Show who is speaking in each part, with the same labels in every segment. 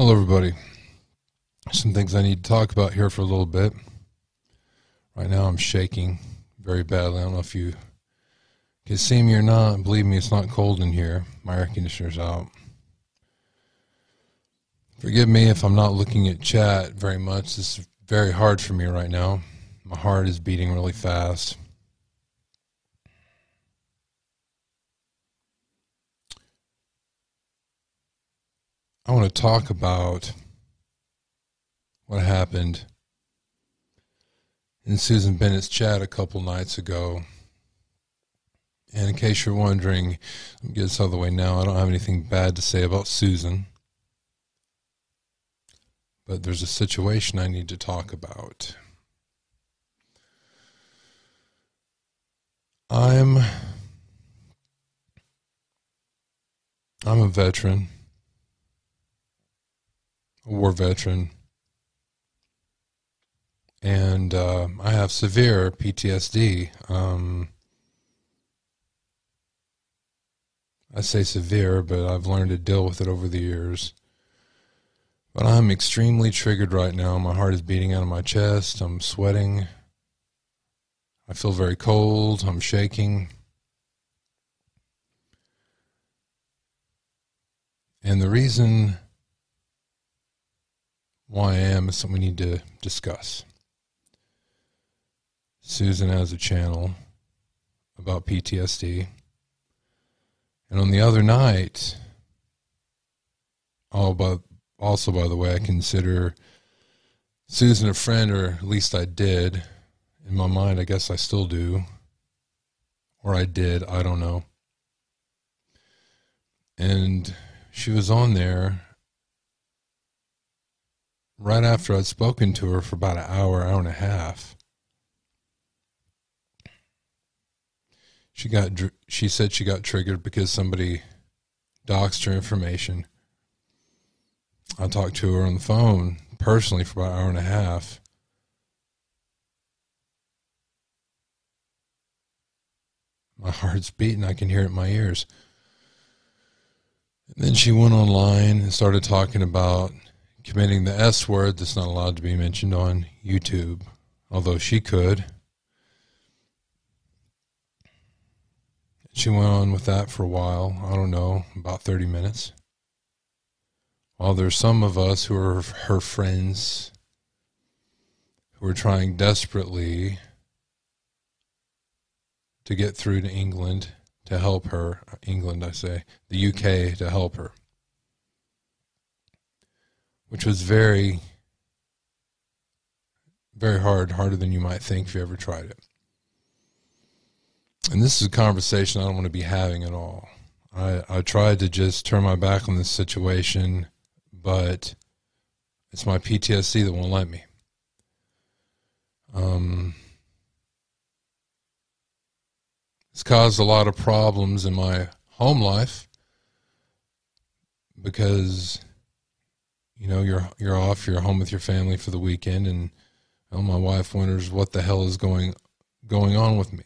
Speaker 1: Hello, everybody. Some things I need to talk about here for a little bit. Right now, I'm shaking very badly. I don't know if you can see me or not. Believe me, it's not cold in here. My air conditioner's out. Forgive me if I'm not looking at chat very much. This is very hard for me right now. My heart is beating really fast. I want to talk about what happened in Susan Bennett's chat a couple nights ago. And in case you're wondering, let me get this out of the way now. I don't have anything bad to say about Susan. But there's a situation I need to talk about. I'm I'm a veteran war veteran, and uh, I have severe PTSD. Um, I say severe, but I've learned to deal with it over the years. But I'm extremely triggered right now. My heart is beating out of my chest. I'm sweating. I feel very cold. I'm shaking. And the reason am is something we need to discuss. Susan has a channel about PTSD. And on the other night, oh, but also, by the way, I consider Susan a friend, or at least I did. In my mind, I guess I still do. Or I did, I don't know. And she was on there right after I'd spoken to her for about an hour, hour and a half. She got she said she got triggered because somebody doxed her information. I talked to her on the phone personally for about an hour and a half. My heart's beating. I can hear it in my ears. And then she went online and started talking about committing the S word that's not allowed to be mentioned on YouTube, although she could. She went on with that for a while. I don't know, about 30 minutes. While there's some of us who are her friends who are trying desperately to get through to England to help her, England, I say, the UK to help her which was very, very hard, harder than you might think if you ever tried it. And this is a conversation I don't want to be having at all. I, I tried to just turn my back on this situation, but it's my PTSD that won't let me. Um, it's caused a lot of problems in my home life because you know you're you're off you're home with your family for the weekend and well, my wife wonders what the hell is going going on with me.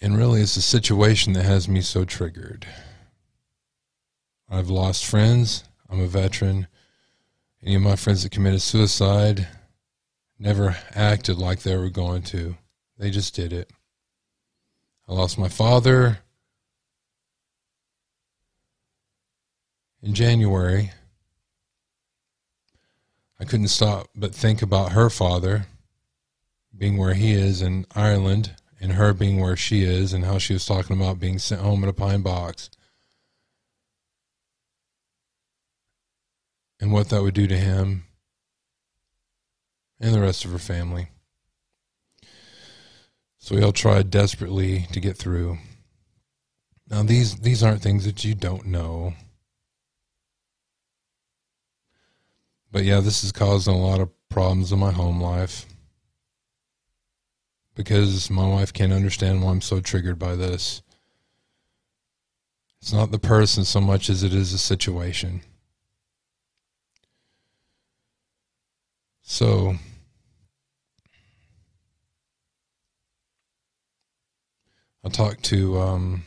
Speaker 1: And really it's a situation that has me so triggered. I've lost friends i'm a veteran. Any of my friends that committed suicide never acted like they were going to. They just did it. I lost my father in January, I couldn't stop but think about her father being where he is in Ireland and her being where she is and how she was talking about being sent home in a pine box and what that would do to him and the rest of her family. So we all tried desperately to get through. Now these these aren't things that you don't know. But yeah, this is causing a lot of problems in my home life because my wife can't understand why I'm so triggered by this. It's not the person so much as it is a situation. So, I talked to um,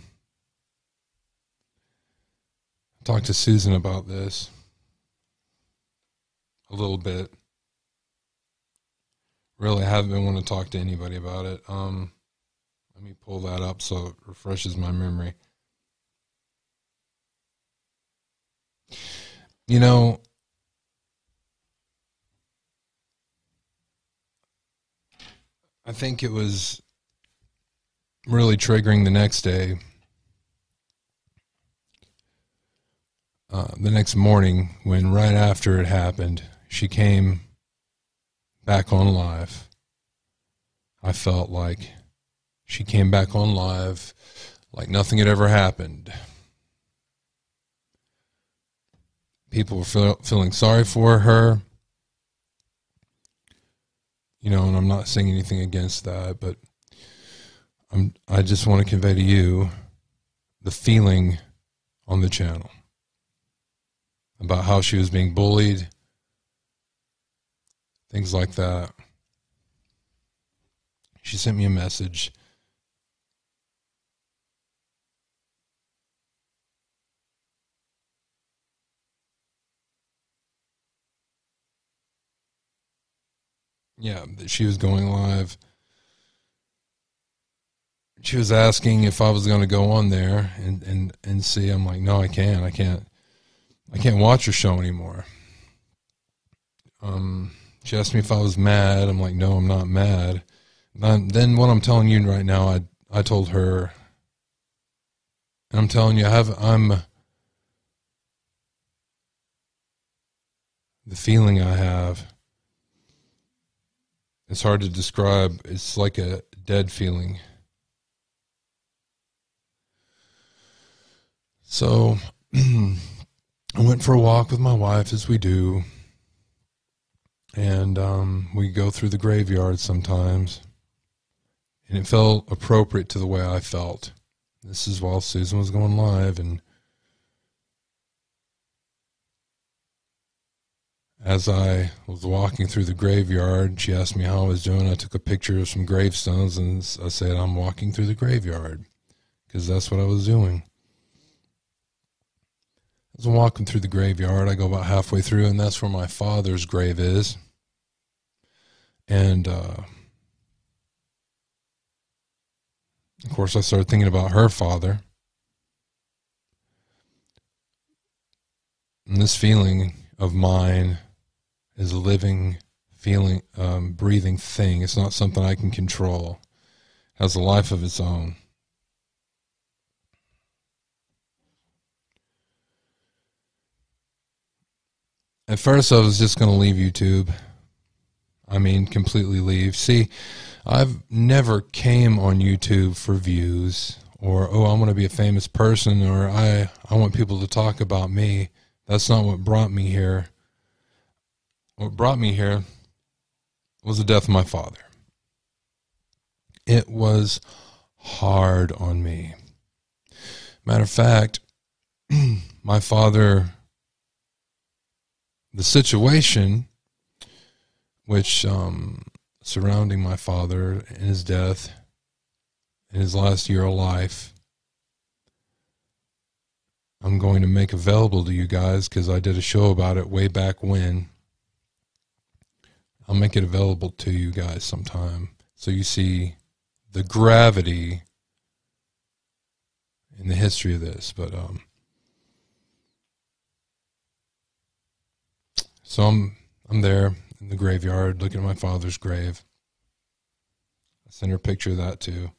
Speaker 1: talked to Susan about this a little bit. Really, haven't been wanting to talk to anybody about it. Um, let me pull that up so it refreshes my memory. You know, I think it was really triggering the next day. Uh, the next morning, when right after it happened, she came back on live. I felt like she came back on live like nothing had ever happened. People were feel, feeling sorry for her. You know, and I'm not saying anything against that, but I'm, I just want to convey to you the feeling on the channel about how she was being bullied, things like that. She sent me a message. Yeah, she was going live. She was asking if I was going to go on there and, and, and see. I'm like, no, I can't. I can't. I can't watch your show anymore. Um, she asked me if I was mad. I'm like, no, I'm not mad. Then, then what I'm telling you right now, I I told her, and I'm telling you, I have I'm the feeling I have. It's hard to describe. It's like a dead feeling. So I went for a walk with my wife, as we do and um, we go through the graveyard sometimes. And it felt appropriate to the way I felt. This is while Susan was going live, and as I was walking through the graveyard, she asked me how I was doing. I took a picture of some gravestones, and I said, "I'm walking through the graveyard," because that's what I was doing. As I'm walking through the graveyard, I go about halfway through, and that's where my father's grave is. And uh, of course, I started thinking about her father. And this feeling of mine is a living, feeling, um, breathing thing. It's not something I can control. It has a life of its own. At first, I was just going to leave YouTube. I mean, completely leave. See, I've never came on YouTube for views or oh, I want to be a famous person or I I want people to talk about me. That's not what brought me here. What brought me here was the death of my father. It was hard on me. Matter of fact, my father the situation which um, surrounding my father and his death in his last year of life i'm going to make available to you guys because i did a show about it way back when. I'll make it available to you guys sometime. So you see the gravity in the history of this but um so i'm i'm there in the graveyard looking at my father's grave. I sent her a picture of that too.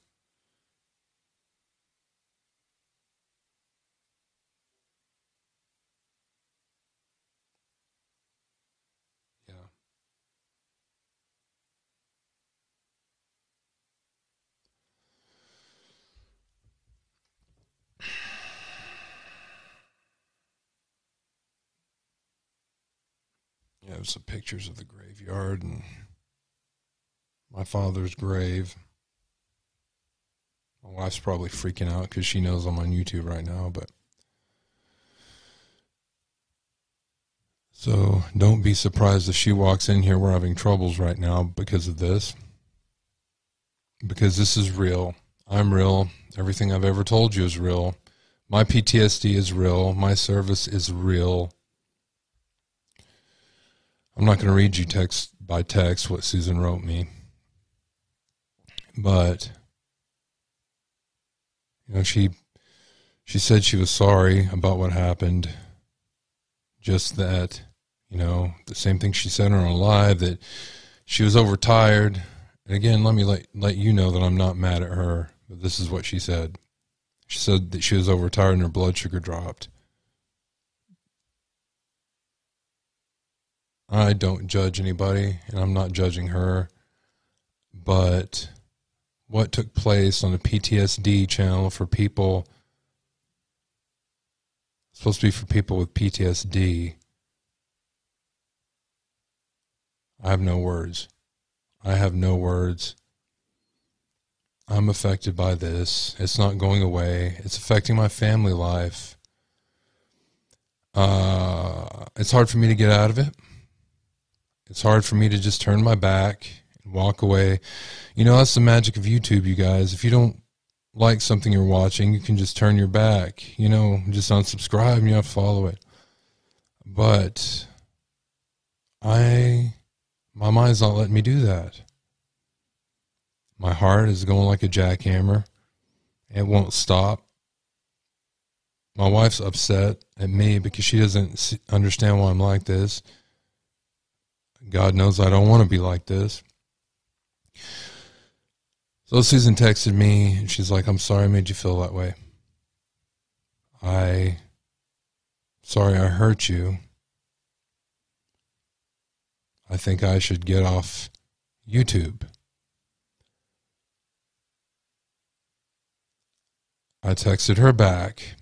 Speaker 1: Yeah. Some pictures of the graveyard and my father's grave. My wife's probably freaking out because she knows I'm on YouTube right now, but. So don't be surprised if she walks in here. We're having troubles right now because of this. Because this is real. I'm real. Everything I've ever told you is real. My PTSD is real. My service is real. I'm not going to read you text by text what Susan wrote me. But you know, she she said she was sorry about what happened. Just that, you know, the same thing she said on her live that she was overtired. And again, let me let let you know that I'm not mad at her, but this is what she said. She said that she was overtired and her blood sugar dropped. I don't judge anybody, and I'm not judging her, but what took place on the PTSD channel for people supposed to be for people with PTSD. I have no words. I have no words. I'm affected by this. It's not going away. It's affecting my family life. Uh, it's hard for me to get out of it. It's hard for me to just turn my back and walk away. You know, that's the magic of YouTube, you guys. If you don't like something you're watching, you can just turn your back, you know, just unsubscribe and you have to follow it. But I, my mind's not letting me do that. My heart is going like a jackhammer. It won't stop. My wife's upset at me because she doesn't understand why I'm like this. God knows I don't want to be like this. So Susan texted me and she's like, I'm sorry I made you feel that way. I sorry I hurt you. I think I should get off YouTube. I texted her back.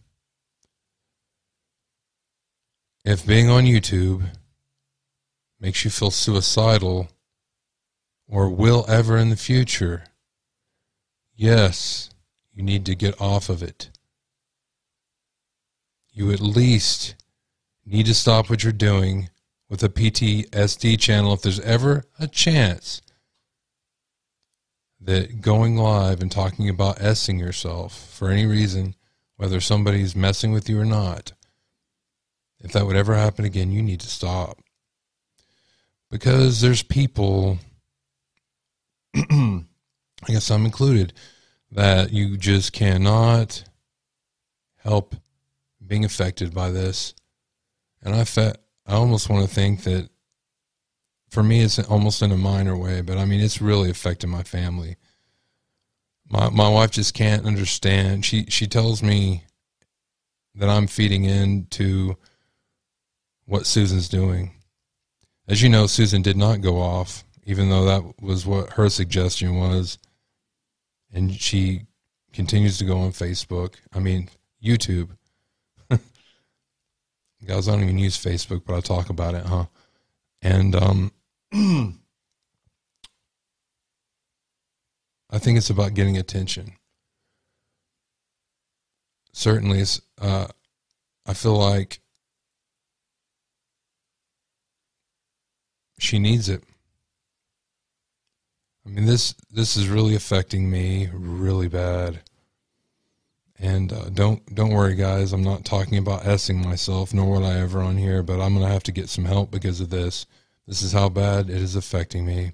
Speaker 1: If being on YouTube makes you feel suicidal or will ever in the future, yes, you need to get off of it. You at least need to stop what you're doing with a PTSD channel if there's ever a chance that going live and talking about essing yourself for any reason, whether somebody's messing with you or not, if that would ever happen again, you need to stop. Because there's people I guess I'm included, that you just cannot help being affected by this. And I fe- I almost want to think that for me it's almost in a minor way, but I mean it's really affecting my family. My my wife just can't understand. She she tells me that I'm feeding into what Susan's doing. As you know, Susan did not go off even though that was what her suggestion was. And she continues to go on Facebook. I mean, YouTube. Guys, I don't even use Facebook, but I talk about it, huh? And um, I think it's about getting attention. Certainly, uh, I feel like she needs it. I mean this this is really affecting me really bad. And uh, don't don't worry, guys. I'm not talking about essing myself, nor would I ever on here. But I'm gonna have to get some help because of this. This is how bad it is affecting me.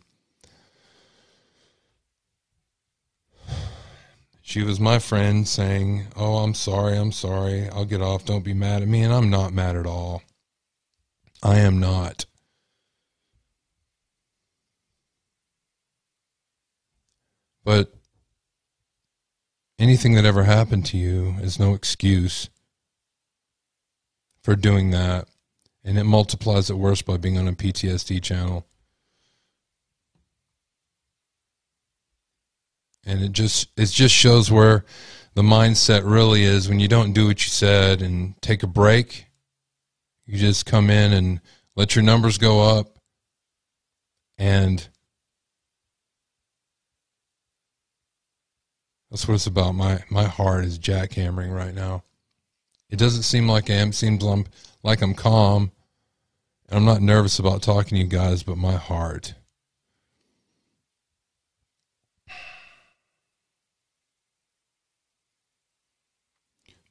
Speaker 1: She was my friend saying, "Oh, I'm sorry, I'm sorry. I'll get off. Don't be mad at me." And I'm not mad at all. I am not. But anything that ever happened to you is no excuse for doing that. And it multiplies it worse by being on a PTSD channel. And it just it just shows where the mindset really is when you don't do what you said and take a break. You just come in and let your numbers go up and That's what it's about. My my heart is jackhammering right now. It doesn't seem like I am. Seems I'm, like I'm calm. And I'm not nervous about talking to you guys, but my heart.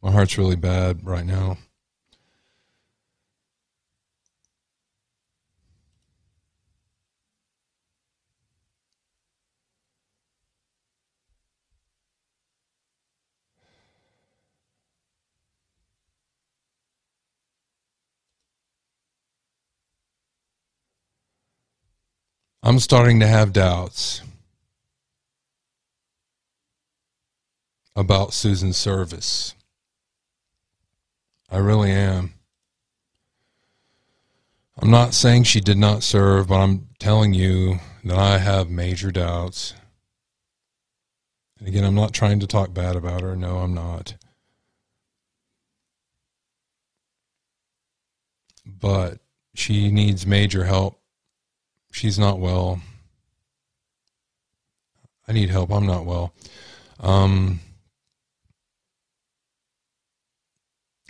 Speaker 1: My heart's really bad right now. I'm starting to have doubts about Susan's service. I really am. I'm not saying she did not serve, but I'm telling you that I have major doubts. And again, I'm not trying to talk bad about her. No, I'm not. But she needs major help. She's not well. I need help. I'm not well. Um,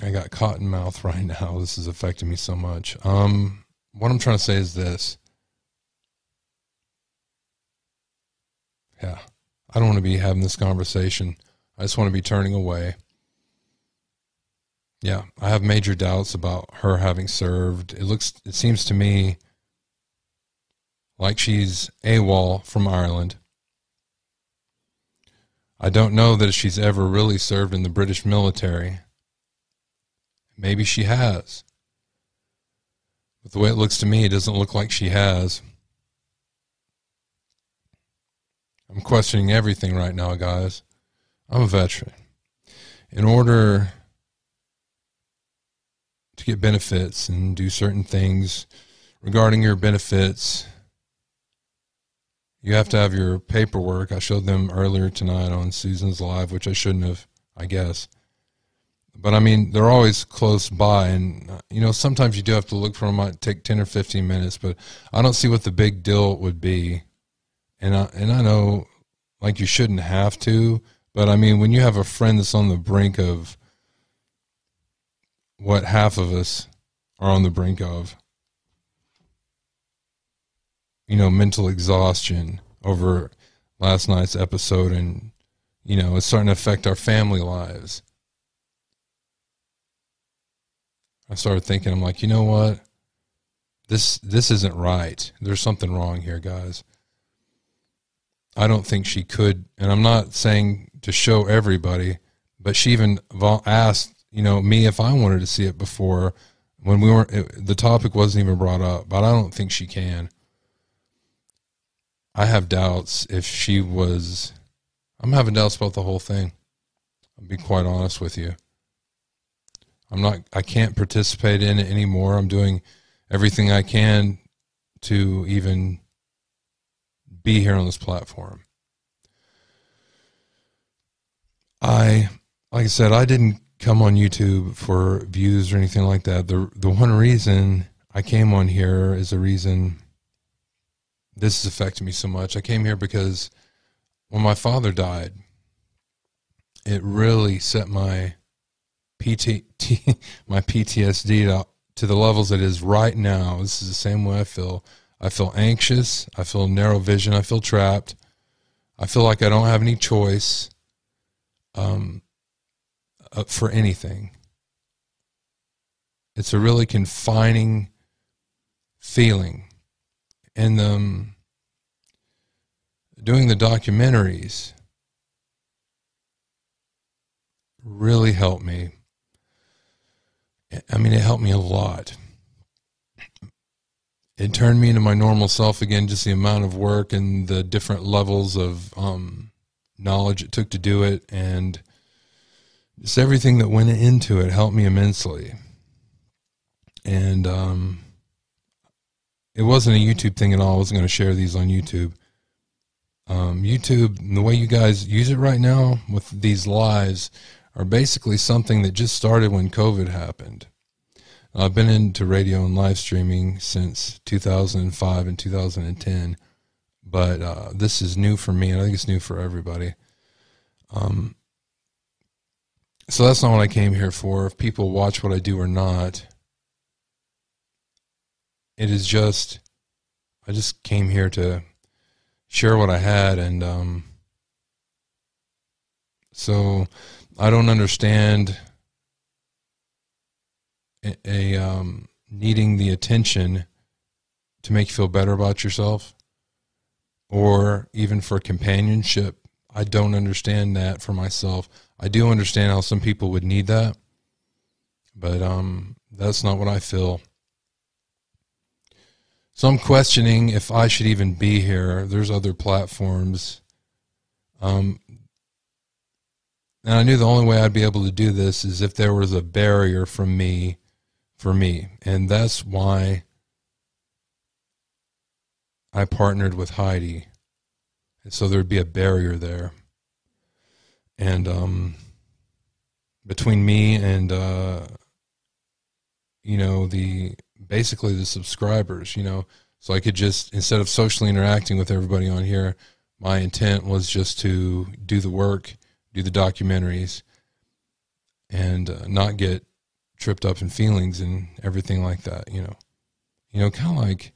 Speaker 1: I got cotton mouth right now. This is affecting me so much. Um, what I'm trying to say is this. Yeah, I don't want to be having this conversation. I just want to be turning away. Yeah, I have major doubts about her having served. It looks, it seems to me like she's AWOL from Ireland. I don't know that she's ever really served in the British military. Maybe she has. But the way it looks to me, it doesn't look like she has. I'm questioning everything right now, guys. I'm a veteran. In order to get benefits and do certain things regarding your benefits, you have to have your paperwork. I showed them earlier tonight on Susan's Live, which I shouldn't have, I guess but I mean, they're always close by, and uh, you know, sometimes you do have to look for them. Might take ten or fifteen minutes, but I don't see what the big deal would be. And I and I know, like you shouldn't have to, but I mean, when you have a friend that's on the brink of what half of us are on the brink of, you know, mental exhaustion over last night's episode, and you know, it's starting to affect our family lives I started thinking, I'm like, you know what? This this isn't right. There's something wrong here, guys. I don't think she could, and I'm not saying to show everybody, but she even asked, you know, me if I wanted to see it before when we weren't. It, the topic wasn't even brought up, but I don't think she can. I have doubts if she was. I'm having doubts about the whole thing. I'll be quite honest with you. I'm not I can't participate in it anymore. I'm doing everything I can to even be here on this platform. I like I said, I didn't come on YouTube for views or anything like that. The the one reason I came on here is a reason this is affecting me so much. I came here because when my father died, it really set my PT, my PTSD to, to the levels it is right now. This is the same way I feel. I feel anxious. I feel narrow vision. I feel trapped. I feel like I don't have any choice um, uh, for anything. It's a really confining feeling. And um, doing the documentaries really helped me I mean, it helped me a lot. It turned me into my normal self again, just the amount of work and the different levels of um, knowledge it took to do it. And just everything that went into it helped me immensely. And um, it wasn't a YouTube thing at all. I wasn't going to share these on YouTube. Um, YouTube, the way you guys use it right now with these lives, are basically something that just started when COVID happened. I've been into radio and live streaming since 2005 and 2010, but uh, this is new for me, and I think it's new for everybody. Um, so that's not what I came here for. If people watch what I do or not, it is just, I just came here to share what I had, and um, so I don't understand a, a um, needing the attention to make you feel better about yourself or even for companionship. I don't understand that for myself. I do understand how some people would need that, but um, that's not what I feel. So I'm questioning if I should even be here. There's other platforms. Um, and I knew the only way I'd be able to do this is if there was a barrier from me for me. And that's why I partnered with Heidi. And so there'd be a barrier there. And um, between me and, uh, you know, the basically the subscribers, you know, so I could just, instead of socially interacting with everybody on here, my intent was just to do the work, do the documentaries, and uh, not get tripped up in feelings and everything like that, you know. You know, kind of like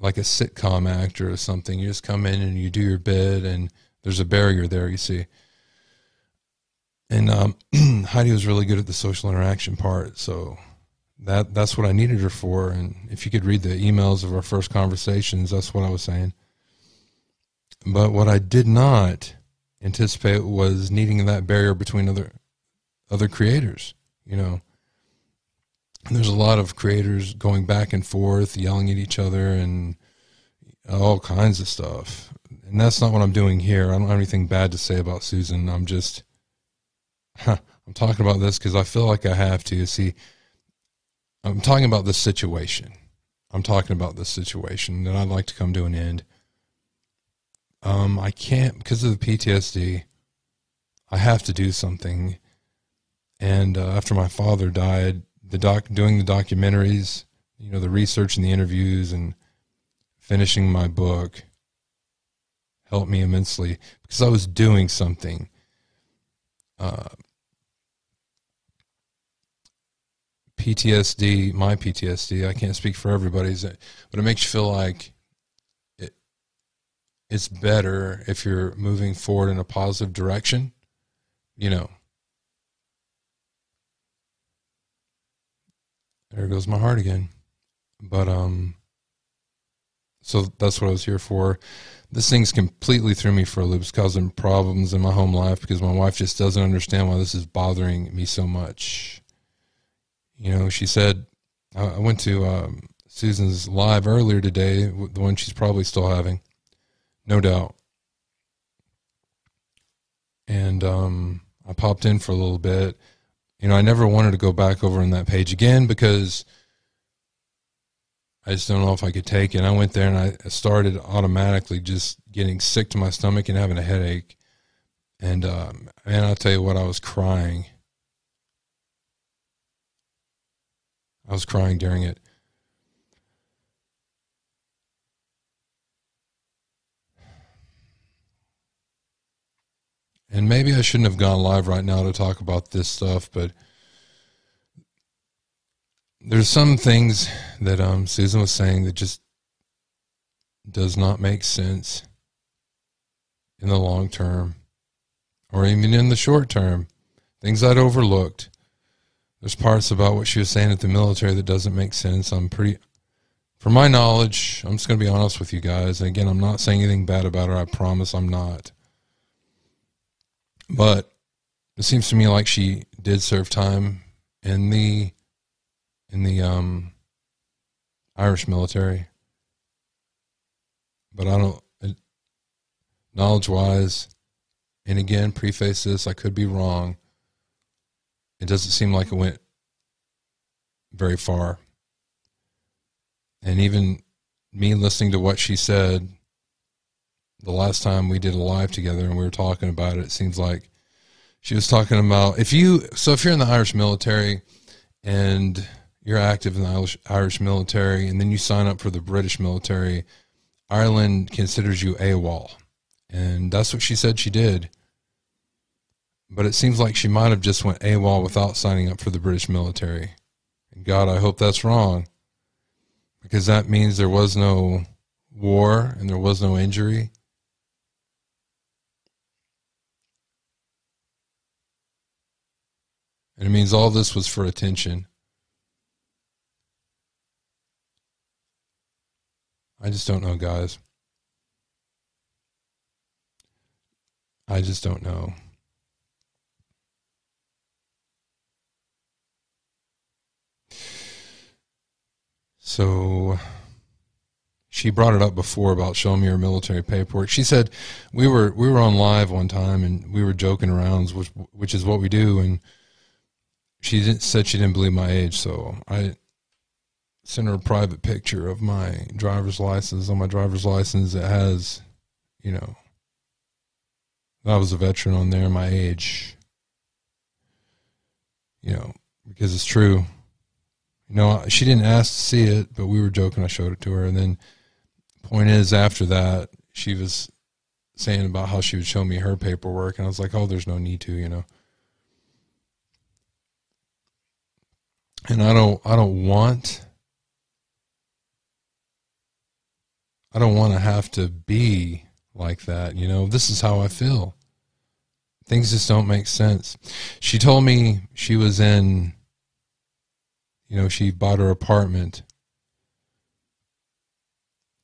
Speaker 1: like a sitcom actor or something. You just come in and you do your bit, and there's a barrier there. You see. And um, Heidi was really good at the social interaction part, so that that's what I needed her for. And if you could read the emails of our first conversations, that's what I was saying. But what I did not anticipate was needing that barrier between other other creators. You know, there's a lot of creators going back and forth, yelling at each other, and all kinds of stuff. And that's not what I'm doing here. I don't have anything bad to say about Susan. I'm just, huh, I'm talking about this because I feel like I have to. See, I'm talking about this situation. I'm talking about this situation that I'd like to come to an end. Um, I can't because of the PTSD. I have to do something. And uh, after my father died, the doc doing the documentaries, you know, the research and the interviews and finishing my book helped me immensely because I was doing something. Uh, PTSD, my PTSD, I can't speak for everybody's, but it makes you feel like it, it's better if you're moving forward in a positive direction, you know, There goes my heart again. But um so that's what I was here for. This thing's completely threw me for a loop. It's causing problems in my home life because my wife just doesn't understand why this is bothering me so much. You know, she said I went to um, Susan's live earlier today, the one she's probably still having, no doubt. And um, I popped in for a little bit you know, I never wanted to go back over on that page again because I just don't know if I could take it. And I went there and I started automatically just getting sick to my stomach and having a headache. And um, man, I'll tell you what, I was crying. I was crying during it. and maybe I shouldn't have gone live right now to talk about this stuff, but there's some things that um, Susan was saying that just does not make sense in the long term or even in the short term. Things I'd overlooked. There's parts about what she was saying at the military that doesn't make sense. I'm pretty, from my knowledge, I'm just going to be honest with you guys. And again, I'm not saying anything bad about her. I promise I'm not. But it seems to me like she did serve time in the in the um, Irish military. But I don't knowledge wise, and again, preface this, I could be wrong. It doesn't seem like it went very far. And even me listening to what she said the last time we did a live together and we were talking about it, it seems like she was talking about if you so if you're in the Irish military and you're active in the Irish, Irish military and then you sign up for the British military, Ireland considers you AWOL. And that's what she said she did but it seems like she might have just went AWOL without signing up for the British military. And God, I hope that's wrong, because that means there was no war and there was no injury. And it means all this was for attention. I just don't know, guys. I just don't know. So she brought it up before about showing me her military paperwork. She said we were we were on live one time and we were joking around, which which is what we do. And she didn't, said she didn't believe my age, so I sent her a private picture of my driver's license. On my driver's license, it has, you know, I was a veteran on there, my age. You know, because it's true. You know, she didn't ask to see it, but we were joking. I showed it to her, and then point is, after that, she was saying about how she would show me her paperwork, and I was like, "Oh, there's no need to," you know. And I don't, I don't want, I don't want to have to be like that, you know. This is how I feel. Things just don't make sense. She told me she was in you know, she bought her apartment.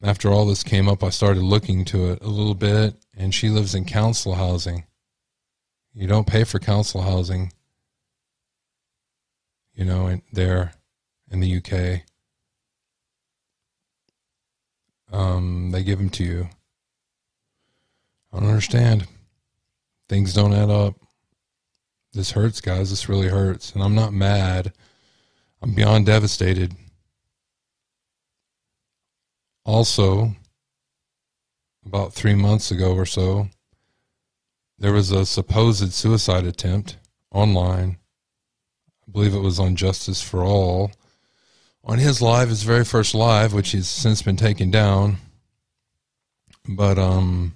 Speaker 1: After all this came up, I started looking to it a little bit, and she lives in council housing. You don't pay for council housing, you know, in, there in the UK. Um, they give them to you. I don't understand. Things don't add up. This hurts, guys. This really hurts. And I'm not mad I'm beyond devastated. Also, about three months ago or so, there was a supposed suicide attempt online. I believe it was on Justice for All. On his live, his very first live, which has since been taken down. But um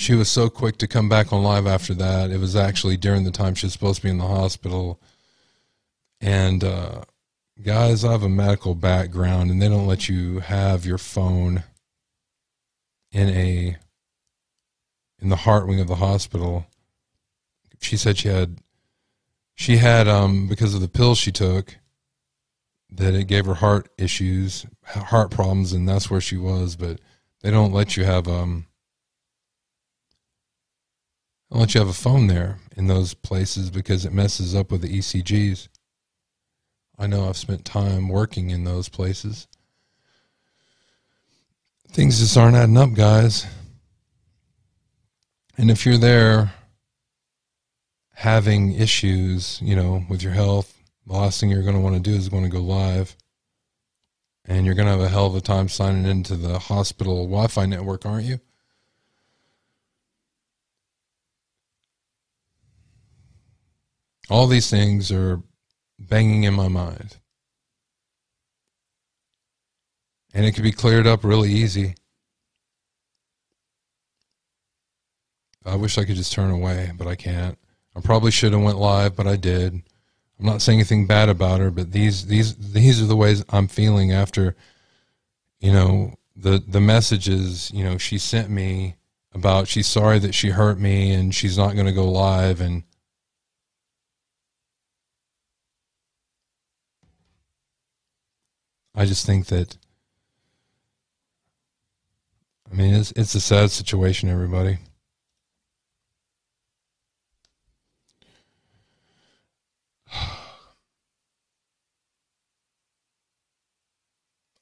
Speaker 1: she was so quick to come back on live after that. It was actually during the time she was supposed to be in the hospital. And uh, guys, I have a medical background, and they don't let you have your phone in a in the heart wing of the hospital. She said she had she had um because of the pills she took that it gave her heart issues, heart problems, and that's where she was. But they don't let you have um I'll you have a phone there in those places because it messes up with the ECGs. I know I've spent time working in those places. Things just aren't adding up, guys. And if you're there having issues, you know, with your health, the last thing you're going to want to do is going to go live. And you're going to have a hell of a time signing into the hospital Wi Fi network, aren't you? All these things are banging in my mind. And it can be cleared up really easy. I wish I could just turn away, but I can't. I probably should have went live, but I did. I'm not saying anything bad about her, but these these these are the ways I'm feeling after you know the the messages, you know, she sent me about she's sorry that she hurt me and she's not going to go live and I just think that I mean it's it's a sad situation everybody.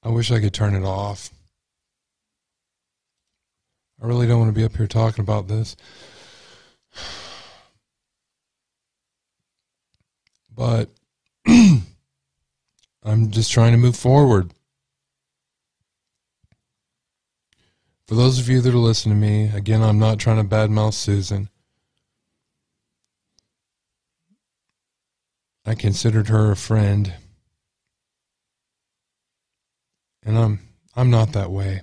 Speaker 1: I wish I could turn it off. I really don't want to be up here talking about this. But I'm just trying to move forward. For those of you that are listening to me, again, I'm not trying to badmouth Susan. I considered her a friend. And I'm I'm not that way.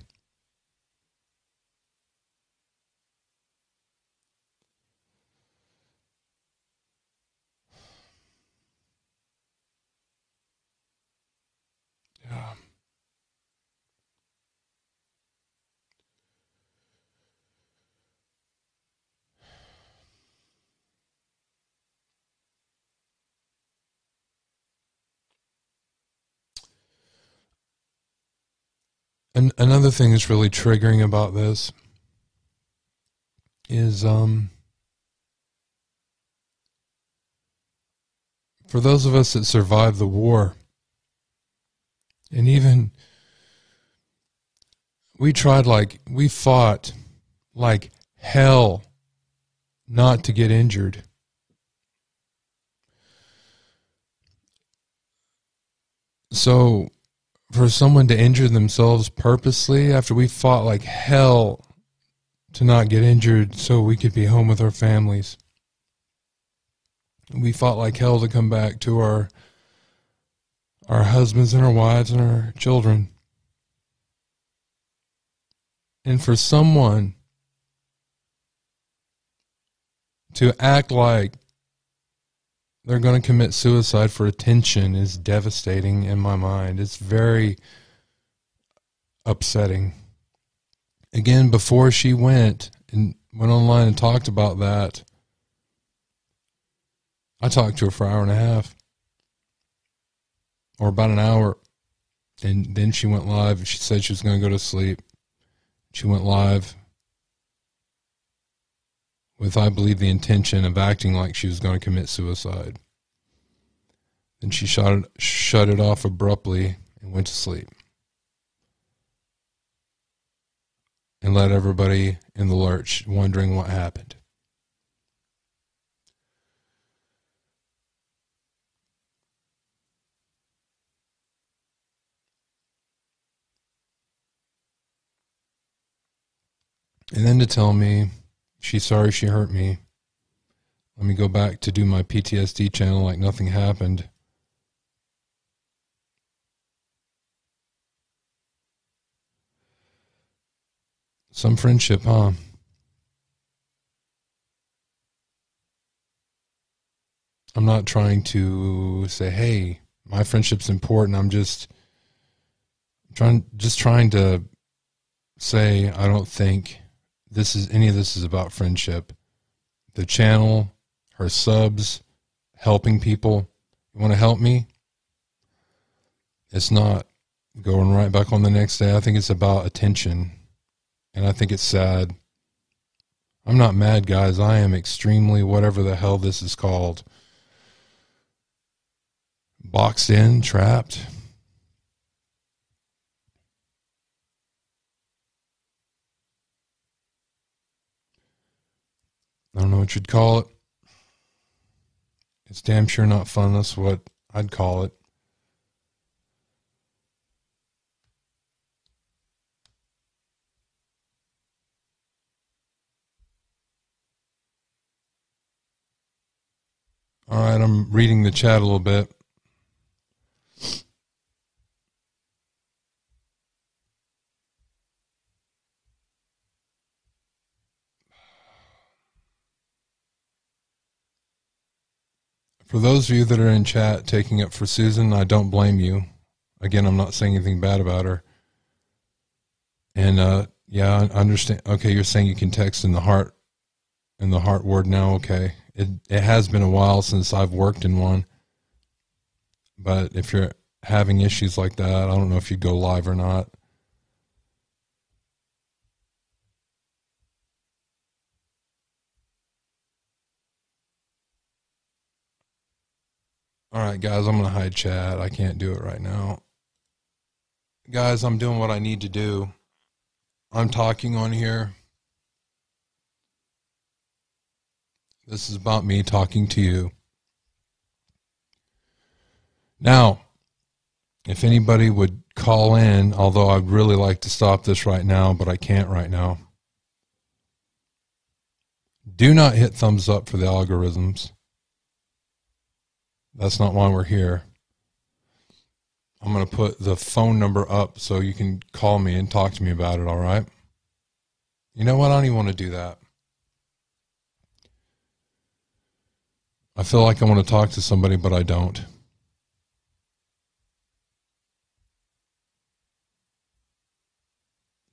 Speaker 1: An, another thing that's really triggering about this is um for those of us that survived the war and even we tried like we fought like hell not to get injured. So for someone to injure themselves purposely after we fought like hell to not get injured so we could be home with our families. We fought like hell to come back to our our husbands and our wives and our children. And for someone to act like they're going to commit suicide for attention is devastating in my mind. It's very upsetting. Again, before she went and went online and talked about that, I talked to her for an hour and a half or about an hour. And then she went live. And she said she was going to go to sleep. She went live with, I believe, the intention of acting like she was going to commit suicide. Then she shut it, shut it off abruptly and went to sleep. And let everybody in the lurch, wondering what happened. And then to tell me She's sorry she hurt me. Let me go back to do my PTSD channel like nothing happened. Some friendship, huh? I'm not trying to say, hey, my friendship's important. I'm just trying just trying to say I don't think this is any of this is about friendship. The channel, her subs, helping people. You want to help me? It's not going right back on the next day. I think it's about attention. And I think it's sad. I'm not mad, guys. I am extremely whatever the hell this is called. Boxed in, trapped. I don't know what you'd call it. It's damn sure not fun. That's what I'd call it. All right, I'm reading the chat a little bit. For those of you that are in chat taking up for Susan, I don't blame you. Again, I'm not saying anything bad about her. And uh, yeah, I understand. Okay, you're saying you can text in the heart, in the heart word now. Okay, it it has been a while since I've worked in one. But if you're having issues like that, I don't know if you'd go live or not. All right, guys, I'm going to hide chat. I can't do it right now. Guys, I'm doing what I need to do. I'm talking on here. This is about me talking to you. Now, if anybody would call in, although I'd really like to stop this right now, but I can't right now. Do not hit thumbs up for the algorithms. That's not why we're here. I'm going to put the phone number up so you can call me and talk to me about it, all right? You know what? I don't even want to do that. I feel like I want to talk to somebody, but I don't.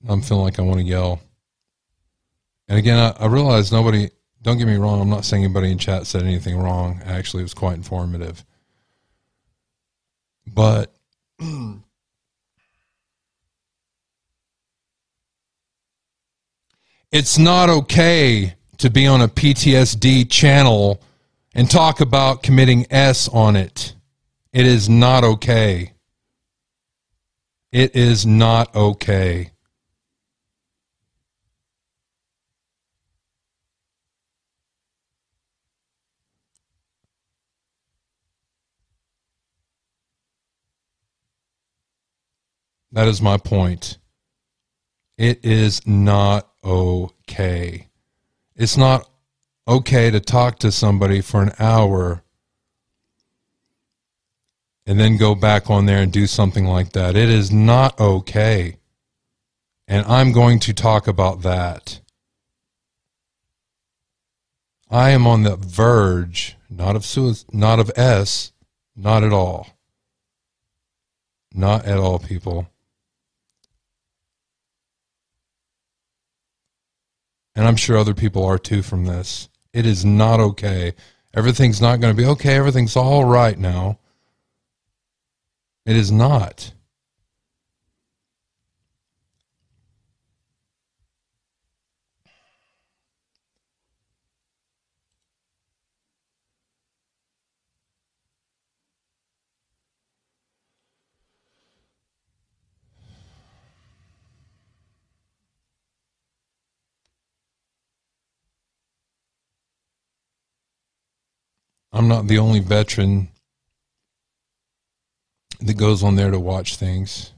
Speaker 1: I'm feeling like I want to yell. And again, I, I realize nobody don't get me wrong. I'm not saying anybody in chat said anything wrong. Actually, it was quite informative. But it's not okay to be on a PTSD channel and talk about committing S on it. It is not okay. It is not okay. That is my point. It is not okay. It's not okay to talk to somebody for an hour and then go back on there and do something like that. It is not okay. And I'm going to talk about that. I am on the verge, not of suicide, not of S, not at all. Not at all, people. And I'm sure other people are too from this. It is not okay. Everything's not going to be okay. Everything's all right now. It is not. I'm not the only veteran that goes on there to watch things.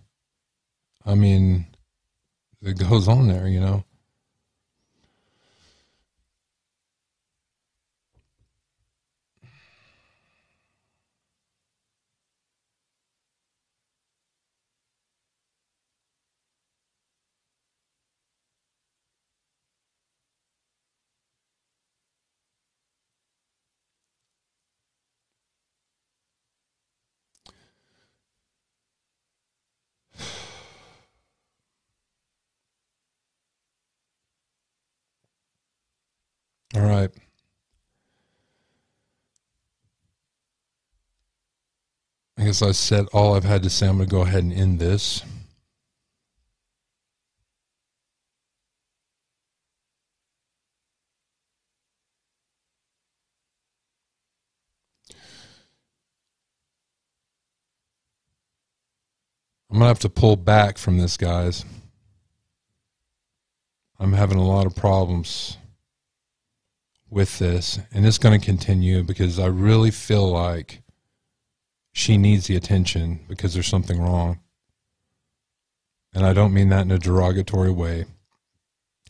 Speaker 1: I mean, it goes on there, you know. All right. I guess I said all I've had to say. I'm going to go ahead and end this. I'm going to have to pull back from this, guys. I'm having a lot of problems with this, and it's going to continue because I really feel like she needs the attention because there's something wrong. And I don't mean that in a derogatory way.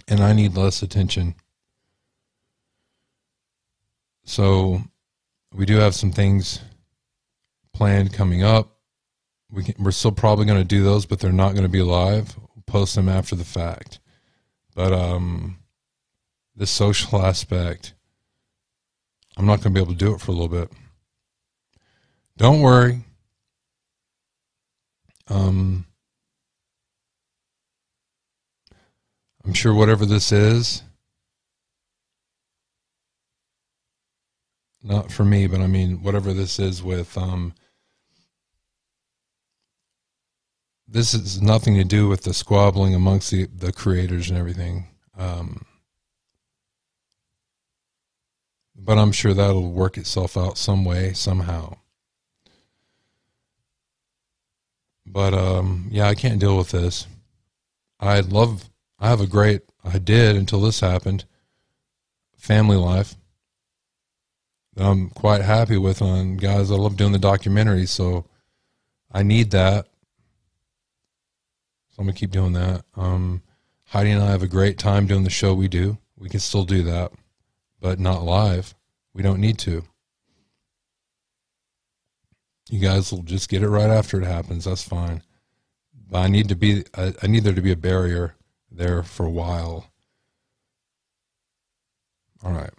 Speaker 1: And I need less attention. So we do have some things planned coming up. We can, we're still probably going to do those, but they're not going to be live. We'll post them after the fact. But um, the social aspect I'm not going to be able to do it for a little bit. Don't worry. Um, I'm sure whatever this is, not for me, but I mean, whatever this is with, um, this is nothing to do with the squabbling amongst the, the creators and everything. Um, but I'm sure that'll work itself out some way, somehow. But um, yeah, I can't deal with this. I love, I have a great, I did until this happened, family life. I'm quite happy with on guys. I love doing the documentary, so I need that. So I'm gonna keep doing that. Um, Heidi and I have a great time doing the show we do. We can still do that but not live. We don't need to. You guys will just get it right after it happens. That's fine. But I need to be. I, I need there to be a barrier there for a while. All right.